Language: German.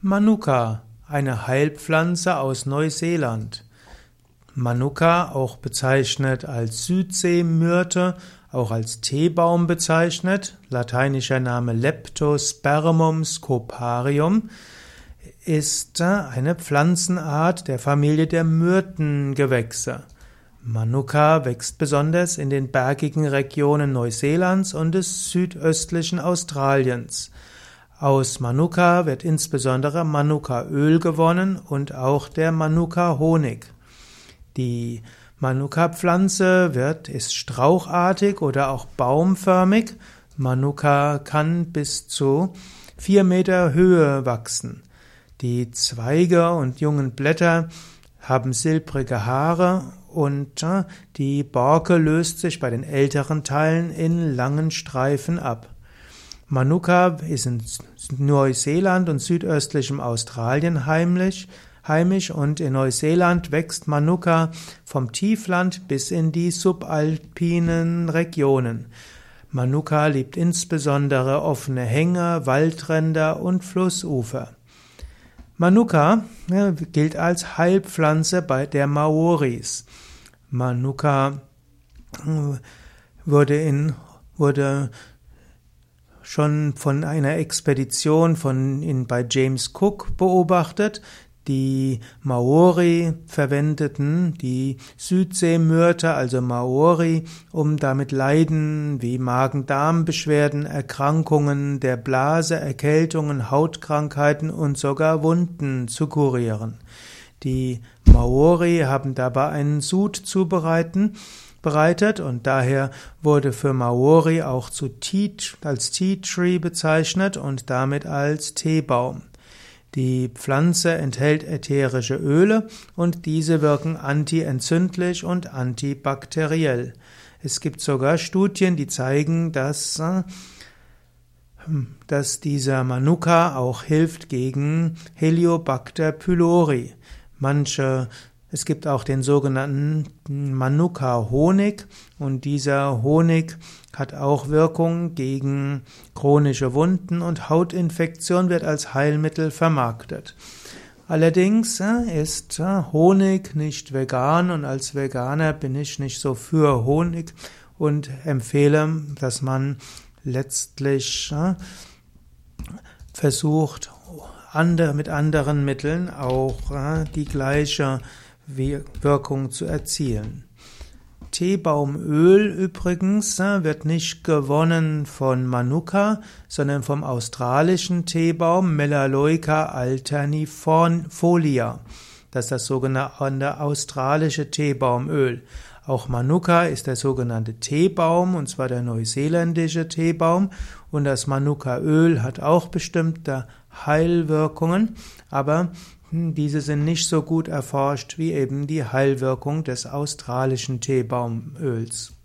Manuka, eine Heilpflanze aus Neuseeland. Manuka, auch bezeichnet als Südseemyrte, auch als Teebaum bezeichnet, lateinischer Name Leptospermum scoparium, ist eine Pflanzenart der Familie der Myrtengewächse. Manuka wächst besonders in den bergigen Regionen Neuseelands und des südöstlichen Australiens. Aus Manuka wird insbesondere Manuka-Öl gewonnen und auch der Manuka-Honig. Die Manuka-Pflanze wird, ist strauchartig oder auch baumförmig. Manuka kann bis zu vier Meter Höhe wachsen. Die Zweige und jungen Blätter haben silbrige Haare und äh, die Borke löst sich bei den älteren Teilen in langen Streifen ab. Manuka ist in Neuseeland und südöstlichem Australien heimlich, heimisch und in Neuseeland wächst Manuka vom Tiefland bis in die subalpinen Regionen. Manuka liebt insbesondere offene Hänge, Waldränder und Flussufer. Manuka gilt als Heilpflanze bei der Maoris. Manuka äh, wurde in wurde schon von einer Expedition von in, bei James Cook beobachtet. Die Maori verwendeten die Südseemyrte, also Maori, um damit Leiden wie Magen-Darm-Beschwerden, Erkrankungen der Blase, Erkältungen, Hautkrankheiten und sogar Wunden zu kurieren. Die Maori haben dabei einen Sud zubereiten, bereitet und daher wurde für Maori auch zu Tea, als Tea Tree bezeichnet und damit als Teebaum. Die Pflanze enthält ätherische Öle und diese wirken antientzündlich und antibakteriell. Es gibt sogar Studien, die zeigen, dass, äh, dass dieser Manuka auch hilft gegen Heliobacter pylori. Manche es gibt auch den sogenannten Manuka-Honig und dieser Honig hat auch Wirkung gegen chronische Wunden und Hautinfektion wird als Heilmittel vermarktet. Allerdings äh, ist äh, Honig nicht vegan und als Veganer bin ich nicht so für Honig und empfehle, dass man letztlich äh, versucht, mit anderen Mitteln auch die gleiche Wirkung zu erzielen. Teebaumöl übrigens äh, wird nicht gewonnen von Manuka, sondern vom australischen Teebaum Melaleuca alternifolia. Das ist das sogenannte australische Teebaumöl. Auch Manuka ist der sogenannte Teebaum, und zwar der neuseeländische Teebaum. Und das Manukaöl hat auch bestimmte Heilwirkungen, aber hm, diese sind nicht so gut erforscht wie eben die Heilwirkung des australischen Teebaumöls.